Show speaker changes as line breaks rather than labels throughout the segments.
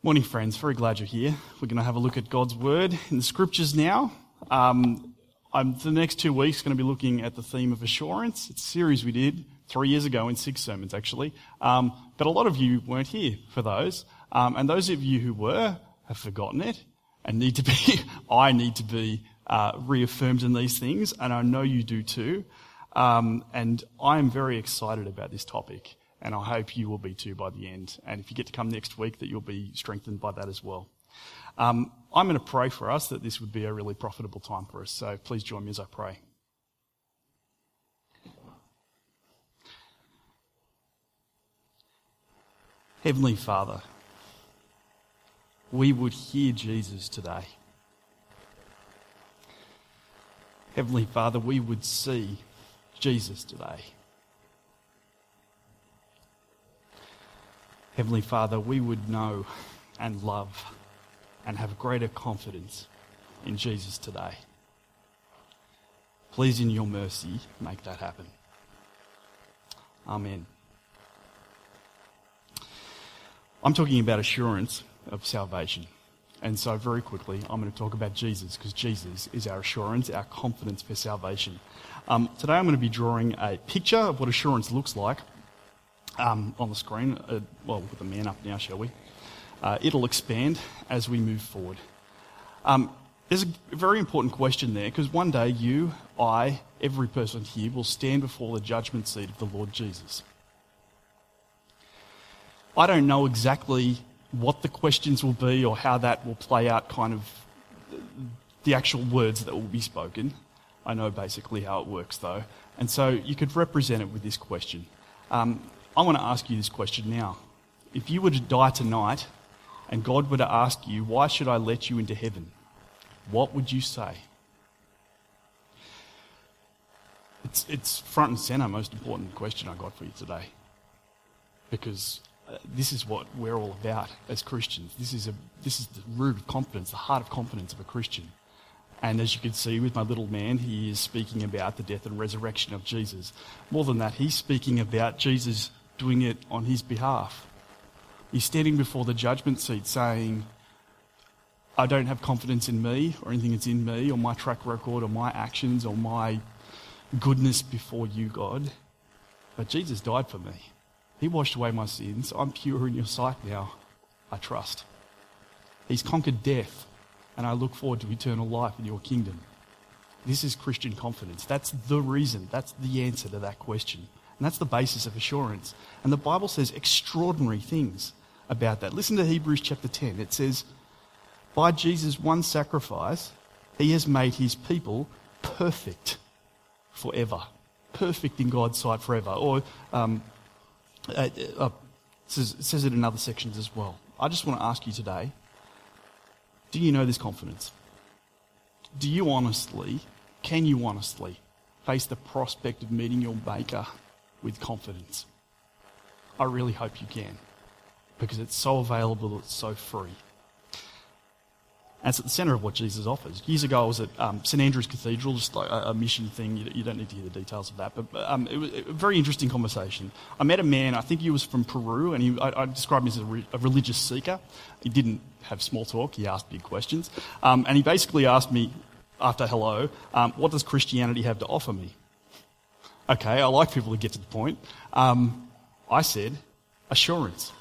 Morning, friends. Very glad you're here. We're going to have a look at God's Word in the Scriptures now. Um, I'm, the next two weeks going to be looking at the theme of assurance. It's a series we did three years ago in six sermons, actually. Um, but a lot of you weren't here for those. Um, and those of you who were have forgotten it and need to be, I need to be uh, reaffirmed in these things, and I know you do too. Um, and I am very excited about this topic and I hope you will be too by the end. And if you get to come next week, that you'll be strengthened by that as well. Um, I'm going to pray for us that this would be a really profitable time for us. So please join me as I pray. Heavenly Father, we would hear Jesus today. Heavenly Father, we would see Jesus today. Heavenly Father, we would know and love and have greater confidence in Jesus today. Please, in your mercy, make that happen. Amen. I'm talking about assurance of salvation. And so, very quickly, I'm going to talk about Jesus because Jesus is our assurance, our confidence for salvation. Um, today, I'm going to be drawing a picture of what assurance looks like um, on the screen. Uh, well, we'll put the man up now, shall we? Uh, it'll expand as we move forward. Um, there's a very important question there because one day you, I, every person here will stand before the judgment seat of the Lord Jesus. I don't know exactly what the questions will be or how that will play out, kind of the actual words that will be spoken. I know basically how it works though. And so you could represent it with this question um, I want to ask you this question now. If you were to die tonight and God were to ask you, Why should I let you into heaven? What would you say? It's, it's front and center, most important question I got for you today. Because uh, this is what we're all about as Christians. This is, a, this is the root of confidence, the heart of confidence of a Christian. And as you can see with my little man, he is speaking about the death and resurrection of Jesus. More than that, he's speaking about Jesus doing it on his behalf. He's standing before the judgment seat saying, I don't have confidence in me or anything that's in me or my track record or my actions or my goodness before you, God. But Jesus died for me. He washed away my sins. I'm pure in your sight now. I trust. He's conquered death, and I look forward to eternal life in your kingdom. This is Christian confidence. That's the reason, that's the answer to that question. And that's the basis of assurance. And the Bible says extraordinary things about that. Listen to Hebrews chapter 10. It says, By Jesus' one sacrifice, he has made his people perfect forever. Perfect in God's sight forever. Or um, uh, uh, it, says, it says it in other sections as well. I just want to ask you today do you know this confidence? Do you honestly, can you honestly face the prospect of meeting your Maker with confidence. I really hope you can because it's so available, it's so free. And it's at the centre of what Jesus offers. Years ago, I was at um, St Andrew's Cathedral, just like a, a mission thing. You, you, don't need to hear the details of that, but um, it was a very interesting conversation. I met a man, I think he was from Peru, and he, I, I described him as a, re, a, religious seeker. He didn't have small talk, he asked big questions. Um, and he basically asked me, after hello, um, what does Christianity have to offer me? Okay, I like people to get to the point. Um, I said, assurance.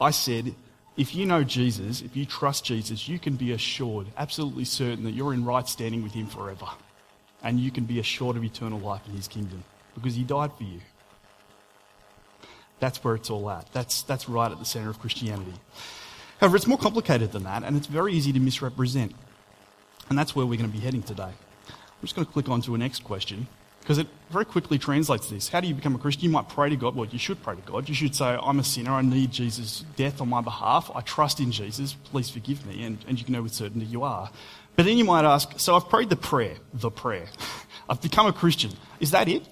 I said, if you know Jesus, if you trust Jesus, you can be assured, absolutely certain that you're in right standing with Him forever. And you can be assured of eternal life in His kingdom because He died for you. That's where it's all at. That's, that's right at the center of Christianity. However, it's more complicated than that, and it's very easy to misrepresent. And that's where we're going to be heading today. I'm just going to click on to a next question. Because it very quickly translates this. How do you become a Christian? You might pray to God. Well, you should pray to God. You should say, I'm a sinner. I need Jesus' death on my behalf. I trust in Jesus. Please forgive me. And, and you can know with certainty you are. But then you might ask, so I've prayed the prayer, the prayer. I've become a Christian. Is that it?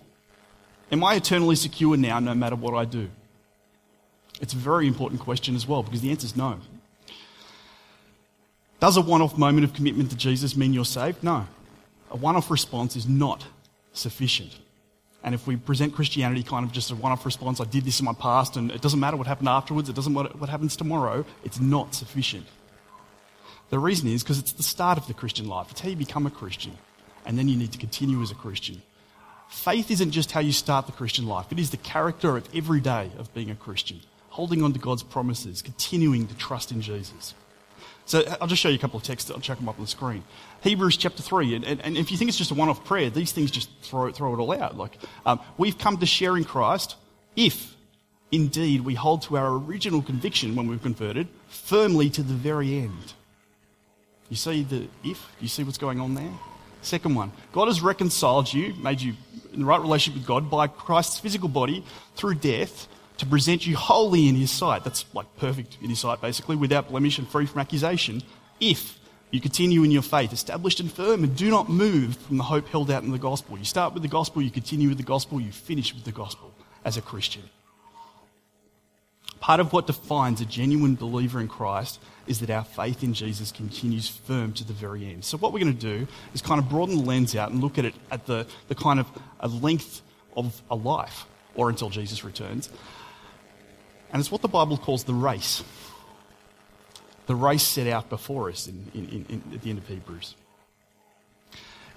Am I eternally secure now no matter what I do? It's a very important question as well because the answer is no. Does a one off moment of commitment to Jesus mean you're saved? No. A one off response is not sufficient. And if we present Christianity kind of just a one off response, I did this in my past and it doesn't matter what happened afterwards, it doesn't matter what happens tomorrow, it's not sufficient. The reason is because it's the start of the Christian life. It's how you become a Christian. And then you need to continue as a Christian. Faith isn't just how you start the Christian life, it is the character of every day of being a Christian. Holding on to God's promises, continuing to trust in Jesus. So I'll just show you a couple of texts. I'll check them up on the screen. Hebrews chapter 3. And, and, and if you think it's just a one off prayer, these things just throw, throw it all out. Like, um, we've come to share in Christ if indeed we hold to our original conviction when we've converted firmly to the very end. You see the if? You see what's going on there? Second one, God has reconciled you, made you in the right relationship with God by Christ's physical body through death to present you wholly in his sight. That's like perfect in his sight, basically, without blemish and free from accusation. If you continue in your faith, established and firm, and do not move from the hope held out in the gospel. You start with the gospel, you continue with the gospel, you finish with the gospel as a Christian. Part of what defines a genuine believer in Christ is that our faith in Jesus continues firm to the very end. So, what we're going to do is kind of broaden the lens out and look at it at the, the kind of a length of a life, or until Jesus returns. And it's what the Bible calls the race. The race set out before us in, in, in, at the end of Hebrews.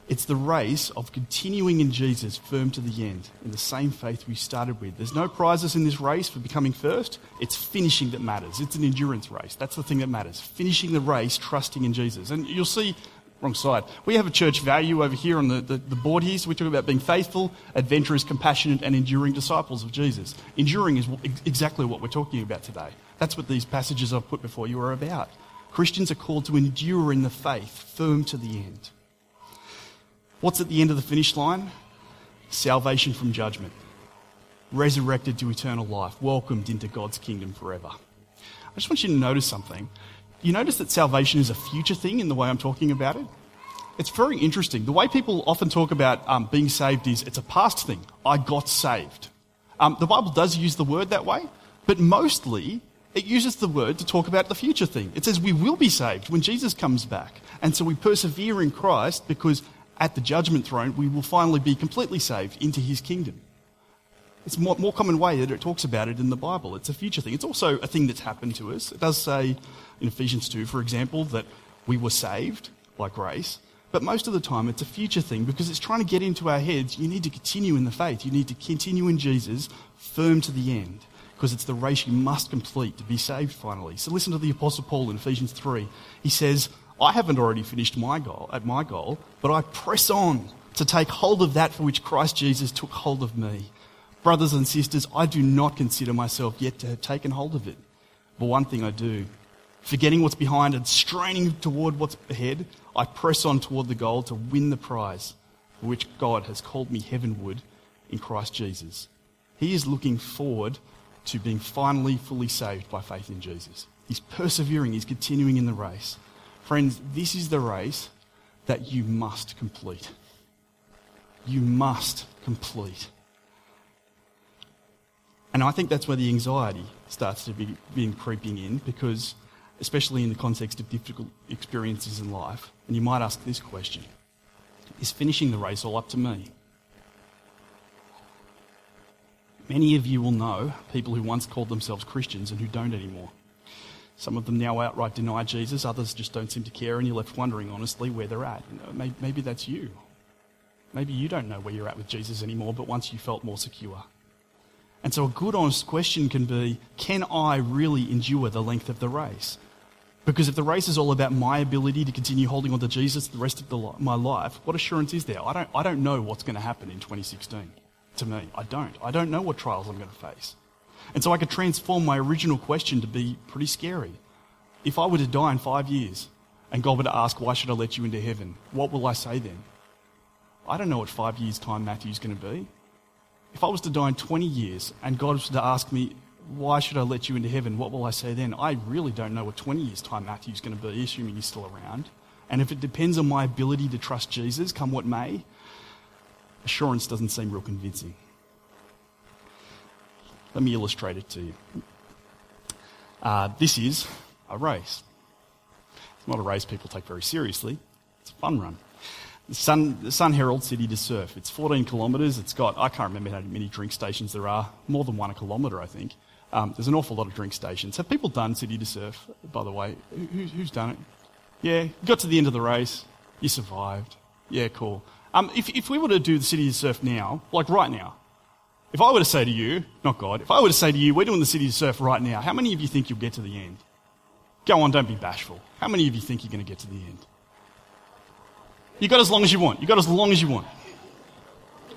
It's the race of continuing in Jesus firm to the end in the same faith we started with. There's no prizes in this race for becoming first. It's finishing that matters. It's an endurance race. That's the thing that matters. Finishing the race, trusting in Jesus. And you'll see wrong side. We have a church value over here on the, the, the, board here. So we talk about being faithful, adventurous, compassionate, and enduring disciples of Jesus. Enduring is exactly what we're talking about today. That's what these passages I've put before you are about. Christians are called to endure in the faith, firm to the end. What's at the end of the finish line? Salvation from judgment. Resurrected to eternal life, welcomed into God's kingdom forever. I just want you to notice something you notice that salvation is a future thing in the way I'm talking about it? It's very interesting. The way people often talk about um, being saved is it's a past thing. I got saved. Um, the Bible does use the word that way, but mostly it uses the word to talk about the future thing. It says we will be saved when Jesus comes back. And so we persevere in Christ because at the judgment throne we will finally be completely saved into his kingdom. It's more, more common way that it talks about it in the Bible. It's a future thing. It's also a thing that's happened to us. It does say in Ephesians 2, for example, that we were saved by grace. But most of the time, it's a future thing because it's trying to get into our heads. You need to continue in the faith. You need to continue in Jesus, firm to the end, because it's the race you must complete to be saved finally. So listen to the Apostle Paul in Ephesians 3. He says, I haven't already finished my goal, at my goal, but I press on to take hold of that for which Christ Jesus took hold of me. Brothers and sisters, I do not consider myself yet to have taken hold of it. But one thing I do, forgetting what's behind and straining toward what's ahead, I press on toward the goal to win the prize for which God has called me heavenward in Christ Jesus. He is looking forward to being finally fully saved by faith in Jesus. He's persevering, he's continuing in the race. Friends, this is the race that you must complete. You must complete. And I think that's where the anxiety starts to be, begin creeping in because, especially in the context of difficult experiences in life, and you might ask this question Is finishing the race all up to me? Many of you will know people who once called themselves Christians and who don't anymore. Some of them now outright deny Jesus, others just don't seem to care, and you're left wondering, honestly, where they're at. Maybe, maybe that's you. Maybe you don't know where you're at with Jesus anymore, but once you felt more secure. And so a good, honest question can be can I really endure the length of the race? Because if the race is all about my ability to continue holding on to Jesus the rest of the, my life, what assurance is there? I don't, I don't know what's going to happen in 2016 to me. I don't. I don't know what trials I'm going to face. And so I could transform my original question to be pretty scary. If I were to die in five years and God were to ask, why should I let you into heaven? What will I say then? I don't know what five years' time Matthew's going to be if I was to die in 20 years and God was to ask me, why should I let you into heaven? What will I say then? I really don't know what 20 years' time Matthew's going to be, assuming he's still around. And if it depends on my ability to trust Jesus, come what may, assurance doesn't seem real convincing. Let me illustrate it to you. Uh, this is a race. It's not a race people take very seriously, it's a fun run. The Sun, the Sun Herald City to Surf. It's 14 kilometres. It's got, I can't remember how many drink stations there are, more than one a kilometre, I think. Um, there's an awful lot of drink stations. Have people done City to Surf, by the way? Who, who's done it? Yeah, got to the end of the race. You survived. Yeah, cool. Um, if, if we were to do the City to Surf now, like right now, if I were to say to you, not God, if I were to say to you, we're doing the City to Surf right now, how many of you think you'll get to the end? Go on, don't be bashful. How many of you think you're going to get to the end? You got as long as you want. You got as long as you want.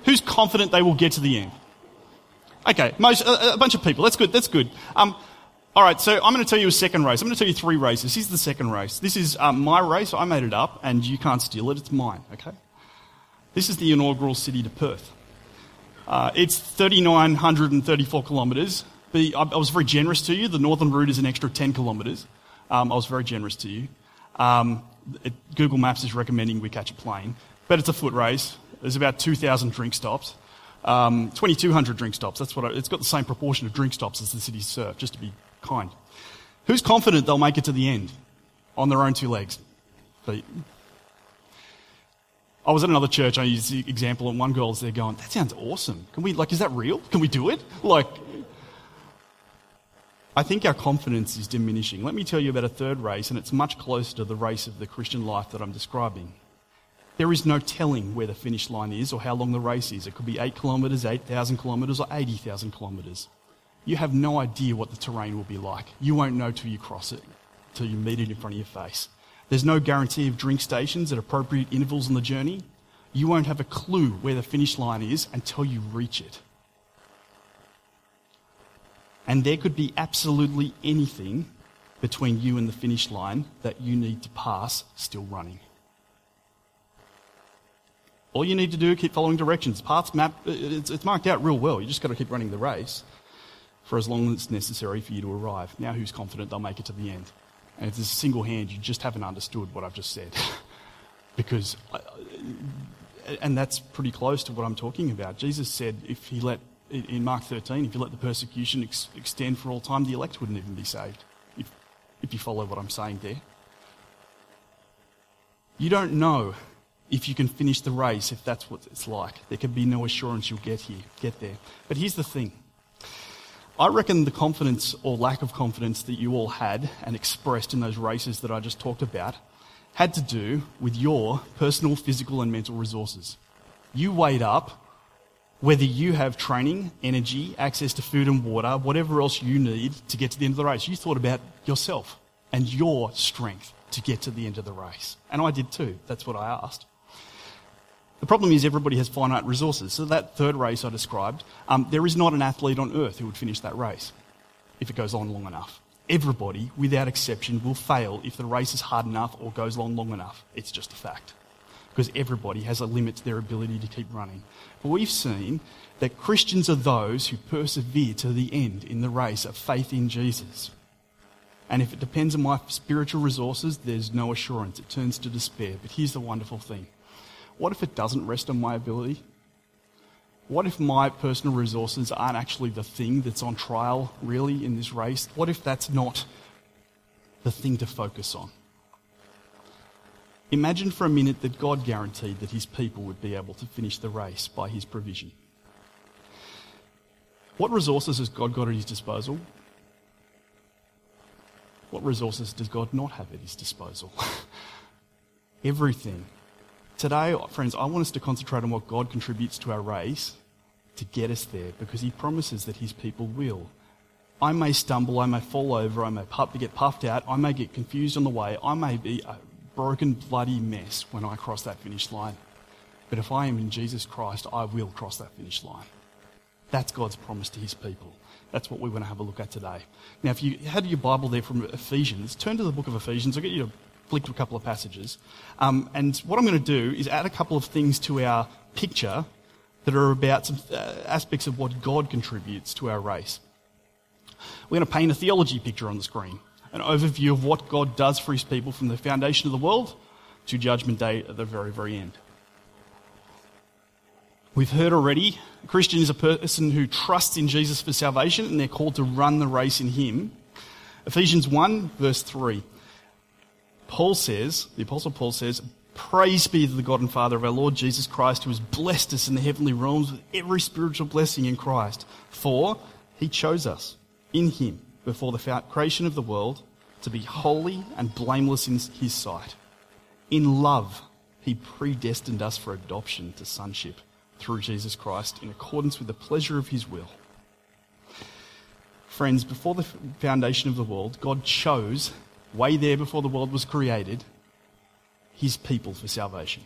Who's confident they will get to the end? Okay, most, a, a bunch of people. That's good. That's good. Um, all right, so I'm going to tell you a second race. I'm going to tell you three races. Here's the second race. This is um, my race. I made it up, and you can't steal it. It's mine. Okay. This is the inaugural city to Perth. Uh, it's 3,934 kilometres. I, I was very generous to you. The northern route is an extra 10 kilometres. Um, I was very generous to you. Um, it, Google Maps is recommending we catch a plane, but it's a foot race. There's about 2,000 drink stops, um, 2,200 drink stops. That's what I, it's got the same proportion of drink stops as the city surf, just to be kind. Who's confident they'll make it to the end on their own two legs? Feet. I was at another church. I used the example, and one girl's there going, "That sounds awesome. Can we like? Is that real? Can we do it? Like, I think our confidence is diminishing. Let me tell you about a third race, and it's much closer to the race of the Christian life that I'm describing. There is no telling where the finish line is or how long the race is. It could be 8 kilometres, 8,000 kilometres, or 80,000 kilometres. You have no idea what the terrain will be like. You won't know till you cross it, till you meet it in front of your face. There's no guarantee of drink stations at appropriate intervals on the journey. You won't have a clue where the finish line is until you reach it. And there could be absolutely anything between you and the finish line that you need to pass still running. All you need to do is keep following directions. Paths map, uh, it's, it's marked out real well. You just got to keep running the race for as long as it's necessary for you to arrive. Now, who's confident they'll make it to the end? And if there's a single hand, you just haven't understood what I've just said. because, uh, uh, and that's pretty close to what I'm talking about. Jesus said if he let in Mark 13, if you let the persecution ex- extend for all time, the elect wouldn't even be saved, if, if you follow what I'm saying there. You don't know if you can finish the race, if that's what it's like. There can be no assurance you'll get here, get there. But here's the thing. I reckon the confidence or lack of confidence that you all had and expressed in those races that I just talked about had to do with your personal, physical, and mental resources. You weighed up whether you have training, energy, access to food and water, whatever else you need to get to the end of the race. You thought about yourself and your strength to get to the end of the race. And I did too. That's what I asked. The problem is everybody has finite resources. So that third race I described, um, there is not an athlete on earth who would finish that race if it goes on long enough. Everybody, without exception, will fail if the race is hard enough or goes on long enough. It's just a fact because everybody has a limit to their ability to keep running. But we've seen that Christians are those who persevere to the end in the race of faith in Jesus. And if it depends on my spiritual resources, there's no assurance. It turns to despair. But here's the wonderful thing what if it doesn't rest on my ability? What if my personal resources aren't actually the thing that's on trial, really, in this race? What if that's not the thing to focus on? Imagine for a minute that God guaranteed that his people would be able to finish the race by his provision. What resources has God got at his disposal? What resources does God not have at his disposal? Everything. Today, friends, I want us to concentrate on what God contributes to our race to get us there because he promises that his people will. I may stumble, I may fall over, I may get puffed out, I may get confused on the way, I may be broken, bloody mess when I cross that finish line. But if I am in Jesus Christ, I will cross that finish line. That's God's promise to his people. That's what we want to have a look at today. Now, if you had your Bible there from Ephesians, turn to the book of Ephesians. I'll get you to flick to a couple of passages. Um, and what I'm going to do is add a couple of things to our picture that are about some uh, aspects of what God contributes to our race. We're going to paint a theology picture on the screen an overview of what God does for his people from the foundation of the world to Judgment Day at the very, very end. We've heard already, a Christian is a person who trusts in Jesus for salvation and they're called to run the race in him. Ephesians 1, verse 3. Paul says, the Apostle Paul says, Praise be to the God and Father of our Lord Jesus Christ, who has blessed us in the heavenly realms with every spiritual blessing in Christ. For he chose us in him before the creation of the world to be holy and blameless in his sight. In love, he predestined us for adoption to sonship through Jesus Christ in accordance with the pleasure of his will. Friends, before the foundation of the world, God chose, way there before the world was created, his people for salvation.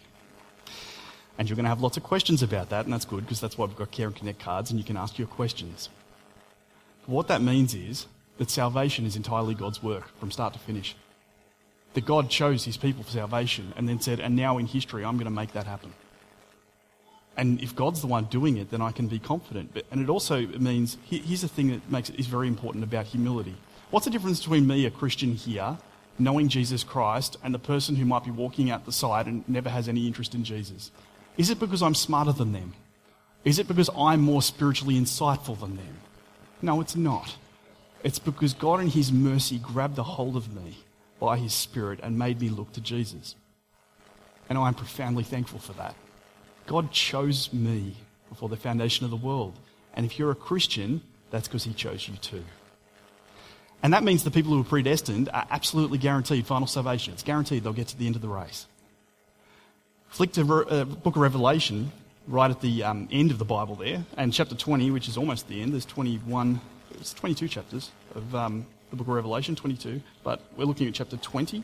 And you're going to have lots of questions about that, and that's good because that's why we've got Care and Connect cards, and you can ask your questions. What that means is that salvation is entirely God's work from start to finish. That God chose his people for salvation and then said, and now in history, I'm going to make that happen. And if God's the one doing it, then I can be confident. But, and it also means here's the thing that makes it is very important about humility. What's the difference between me, a Christian here, knowing Jesus Christ, and the person who might be walking out the side and never has any interest in Jesus? Is it because I'm smarter than them? Is it because I'm more spiritually insightful than them? No, it's not. It's because God, in His mercy, grabbed a hold of me by His Spirit and made me look to Jesus. And I am profoundly thankful for that. God chose me before the foundation of the world. And if you're a Christian, that's because he chose you too. And that means the people who are predestined are absolutely guaranteed final salvation. It's guaranteed they'll get to the end of the race. Flick to the uh, book of Revelation, right at the um, end of the Bible there, and chapter 20, which is almost the end. There's 21, it's 22 chapters of um, the book of Revelation, 22, but we're looking at chapter 20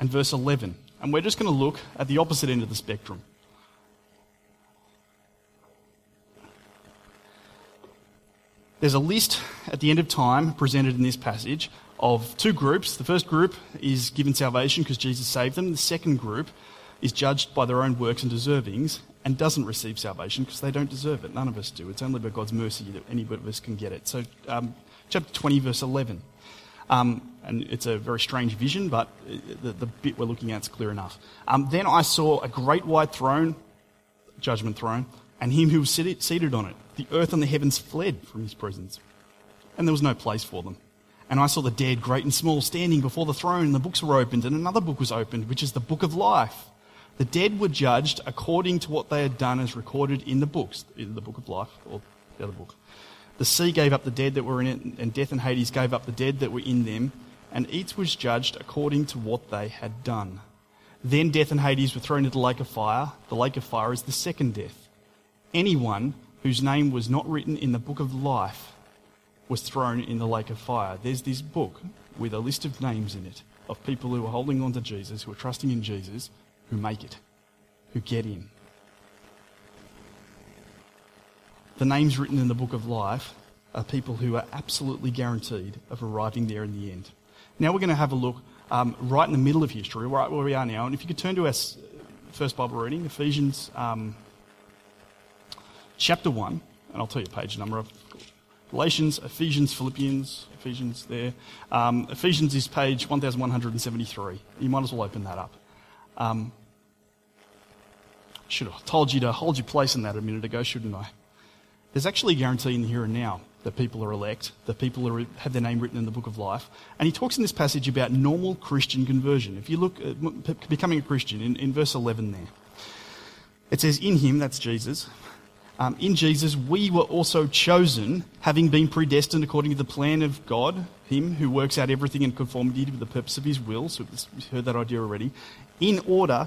and verse 11. And we're just going to look at the opposite end of the spectrum. There's a list at the end of time presented in this passage of two groups. The first group is given salvation because Jesus saved them. The second group is judged by their own works and deservings and doesn't receive salvation because they don't deserve it. None of us do. It's only by God's mercy that any of us can get it. So, um, chapter 20, verse 11. Um, and it's a very strange vision, but the, the bit we're looking at is clear enough. Um, then I saw a great white throne, judgment throne, and him who was seated on it. The earth and the heavens fled from his presence, and there was no place for them. And I saw the dead, great and small, standing before the throne, and the books were opened, and another book was opened, which is the book of life. The dead were judged according to what they had done as recorded in the books, either the book of life or the other book. The sea gave up the dead that were in it, and death and Hades gave up the dead that were in them, and each was judged according to what they had done. Then death and Hades were thrown into the lake of fire. The lake of fire is the second death. Anyone whose name was not written in the book of life was thrown in the lake of fire. There's this book with a list of names in it of people who are holding on to Jesus, who are trusting in Jesus, who make it, who get in. The names written in the book of life are people who are absolutely guaranteed of arriving there in the end. Now we're going to have a look um, right in the middle of history, right where we are now. And if you could turn to our first Bible reading, Ephesians um, chapter 1, and I'll tell you page number of Galatians, Ephesians, Philippians, Ephesians there. Um, Ephesians is page 1173. You might as well open that up. Um, should have told you to hold your place in that a minute ago, shouldn't I? There's actually a guarantee in the here and now that people are elect, that people are, have their name written in the book of life. And he talks in this passage about normal Christian conversion. If you look at becoming a Christian, in, in verse 11 there, it says, In him, that's Jesus, um, in Jesus, we were also chosen, having been predestined according to the plan of God, Him who works out everything in conformity with the purpose of His will. So we've heard that idea already. In order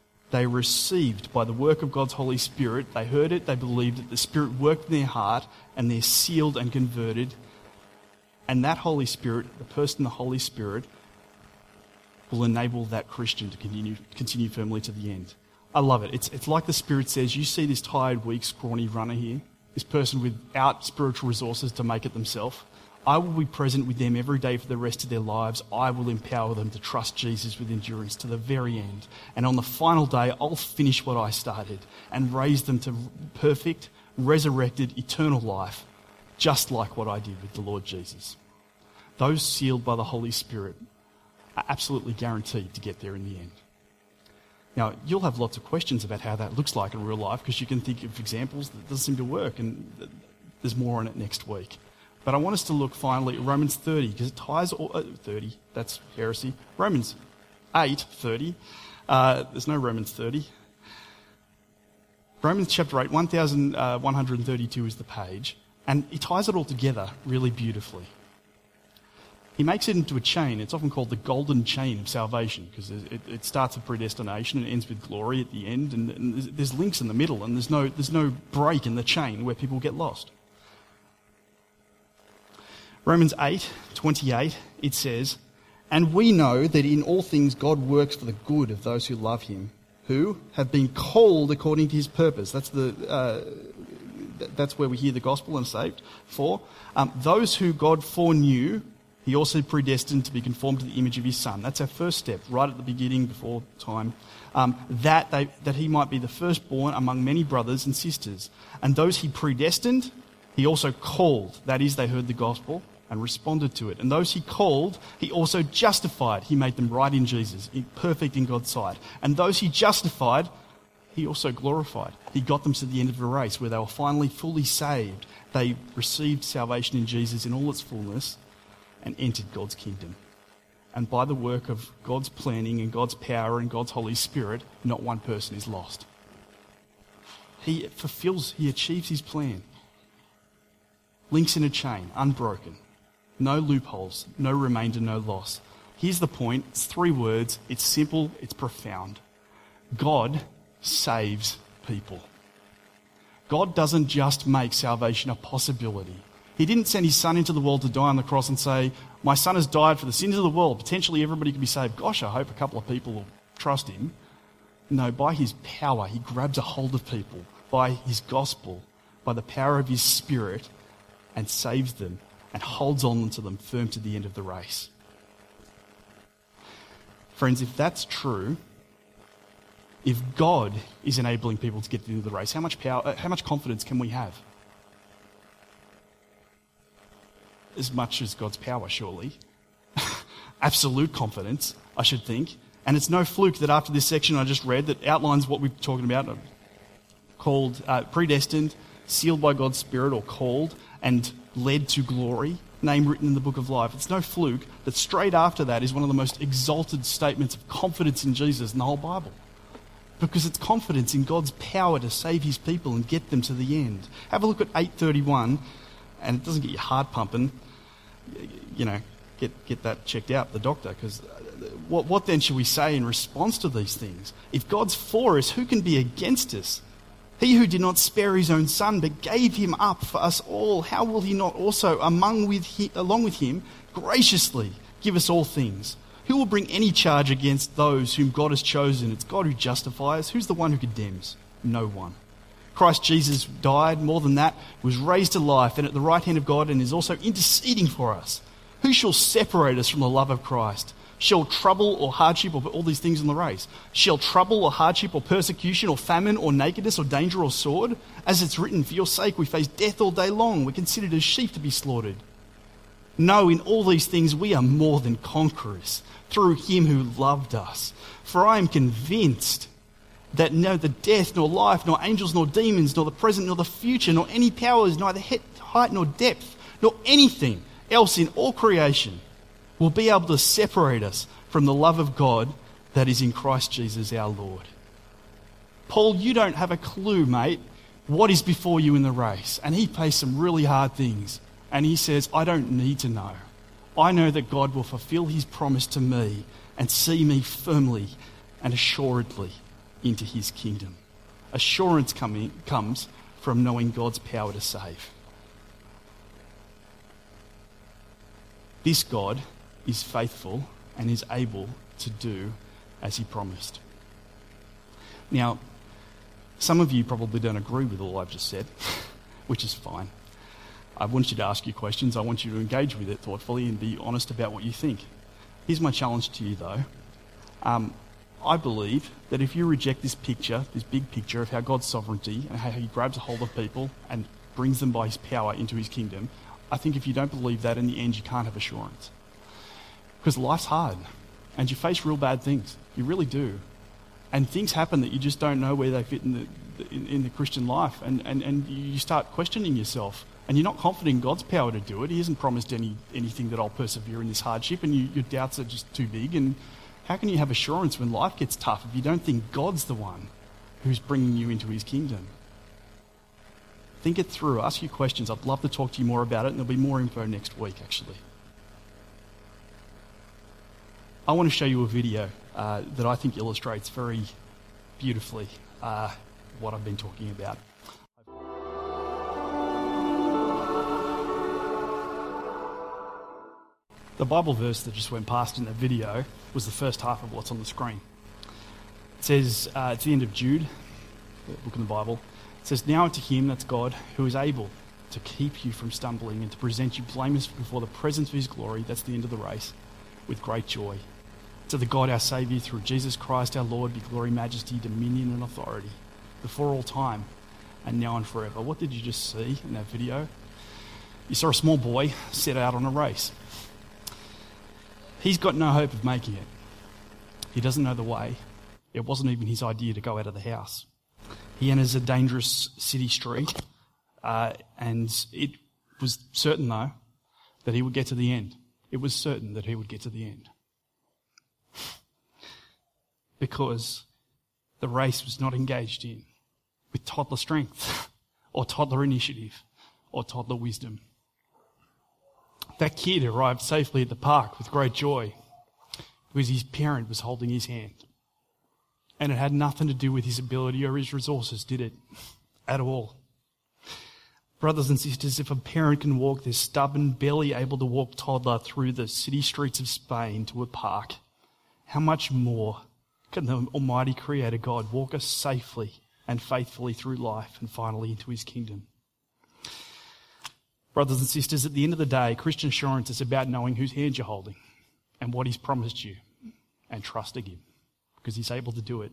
They received by the work of God's Holy Spirit. They heard it, they believed it, the Spirit worked in their heart, and they're sealed and converted. And that Holy Spirit, the person, the Holy Spirit, will enable that Christian to continue, continue firmly to the end. I love it. It's, it's like the Spirit says, you see this tired, weak, scrawny runner here, this person without spiritual resources to make it themselves. I will be present with them every day for the rest of their lives. I will empower them to trust Jesus with endurance to the very end. And on the final day, I'll finish what I started and raise them to perfect, resurrected, eternal life, just like what I did with the Lord Jesus. Those sealed by the Holy Spirit are absolutely guaranteed to get there in the end. Now, you'll have lots of questions about how that looks like in real life because you can think of examples that doesn't seem to work, and there's more on it next week. But I want us to look finally at Romans 30 because it ties all, uh, 30. That's heresy. Romans 8 30. Uh, there's no Romans 30. Romans chapter 8, 1132 is the page, and he ties it all together really beautifully. He makes it into a chain. It's often called the golden chain of salvation because it, it, starts with predestination and ends with glory at the end, and, and there's links in the middle, and there's no, there's no break in the chain where people get lost. Romans 8 28, it says, And we know that in all things God works for the good of those who love him, who have been called according to his purpose. That's, the, uh, that's where we hear the gospel and saved. For um, those who God foreknew, he also predestined to be conformed to the image of his son. That's our first step, right at the beginning, before time. Um, that, they, that he might be the firstborn among many brothers and sisters. And those he predestined, he also called. That is, they heard the gospel and responded to it. And those he called, he also justified. He made them right in Jesus, perfect in God's sight. And those he justified, he also glorified. He got them to the end of the race where they were finally fully saved. They received salvation in Jesus in all its fullness and entered God's kingdom. And by the work of God's planning and God's power and God's Holy Spirit, not one person is lost. He fulfills, he achieves his plan. Links in a chain, unbroken. No loopholes, no remainder, no loss. Here's the point it's three words, it's simple, it's profound. God saves people. God doesn't just make salvation a possibility. He didn't send his son into the world to die on the cross and say, My son has died for the sins of the world. Potentially everybody could be saved. Gosh, I hope a couple of people will trust him. No, by his power, he grabs a hold of people by his gospel, by the power of his spirit, and saves them and holds on to them firm to the end of the race. Friends, if that's true, if God is enabling people to get of the race, how much power, uh, how much confidence can we have? As much as God's power, surely. Absolute confidence, I should think. And it's no fluke that after this section I just read that outlines what we're talking about, uh, called uh, predestined, sealed by God's Spirit, or called, and led to glory, name written in the book of life. It's no fluke that straight after that is one of the most exalted statements of confidence in Jesus in the whole Bible. Because it's confidence in God's power to save his people and get them to the end. Have a look at 831, and it doesn't get your heart pumping. You know, get, get that checked out, the doctor, because uh, what, what then should we say in response to these things? If God's for us, who can be against us? He who did not spare his own son, but gave him up for us all, how will he not also, with along with him, graciously give us all things? Who will bring any charge against those whom God has chosen? It's God who justifies. Who's the one who condemns? No one. Christ Jesus died, more than that, was raised to life and at the right hand of God and is also interceding for us. Who shall separate us from the love of Christ? Shall trouble or hardship or all these things in the race? Shall trouble or hardship or persecution or famine or nakedness or danger or sword? As it's written, for your sake we face death all day long. We're considered as sheep to be slaughtered. No, in all these things we are more than conquerors through him who loved us. For I am convinced that neither death nor life, nor angels nor demons, nor the present nor the future, nor any powers, neither height nor depth, nor anything else in all creation will be able to separate us from the love of God that is in Christ Jesus our Lord. Paul, you don't have a clue, mate, what is before you in the race. And he faced some really hard things. And he says, I don't need to know. I know that God will fulfill his promise to me and see me firmly and assuredly into his kingdom. Assurance coming, comes from knowing God's power to save. This God is faithful and is able to do as he promised. Now, some of you probably don't agree with all I've just said, which is fine. I want you to ask your questions. I want you to engage with it thoughtfully and be honest about what you think. Here's my challenge to you, though. Um, I believe that if you reject this picture, this big picture of how God's sovereignty and how He grabs a hold of people and brings them by His power into His kingdom, I think if you don't believe that, in the end, you can't have assurance. Because life's hard and you face real bad things. You really do. And things happen that you just don't know where they fit in the, in, in the Christian life. And, and, and you start questioning yourself and you're not confident in God's power to do it. He hasn't promised any, anything that I'll persevere in this hardship, and you, your doubts are just too big. And how can you have assurance when life gets tough if you don't think God's the one who's bringing you into his kingdom? Think it through. Ask your questions. I'd love to talk to you more about it, and there'll be more info next week, actually. I want to show you a video uh, that I think illustrates very beautifully uh, what I've been talking about. The Bible verse that just went past in the video was the first half of what's on the screen. It says, uh, it's the end of Jude, the book in the Bible. It says, Now unto him, that's God, who is able to keep you from stumbling and to present you blameless before the presence of his glory, that's the end of the race, with great joy. To the God our Saviour, through Jesus Christ our Lord, be glory, majesty, dominion, and authority, before all time, and now and forever. What did you just see in that video? You saw a small boy set out on a race. He's got no hope of making it. He doesn't know the way. It wasn't even his idea to go out of the house. He enters a dangerous city street, uh, and it was certain, though, that he would get to the end. It was certain that he would get to the end. Because the race was not engaged in with toddler strength, or toddler initiative, or toddler wisdom. That kid arrived safely at the park with great joy because his parent was holding his hand. And it had nothing to do with his ability or his resources, did it? At all. Brothers and sisters, if a parent can walk this stubborn, barely able to walk toddler through the city streets of Spain to a park, how much more can the Almighty Creator God walk us safely and faithfully through life and finally into His kingdom? Brothers and sisters, at the end of the day, Christian assurance is about knowing whose hand you're holding and what He's promised you and trusting Him because He's able to do it.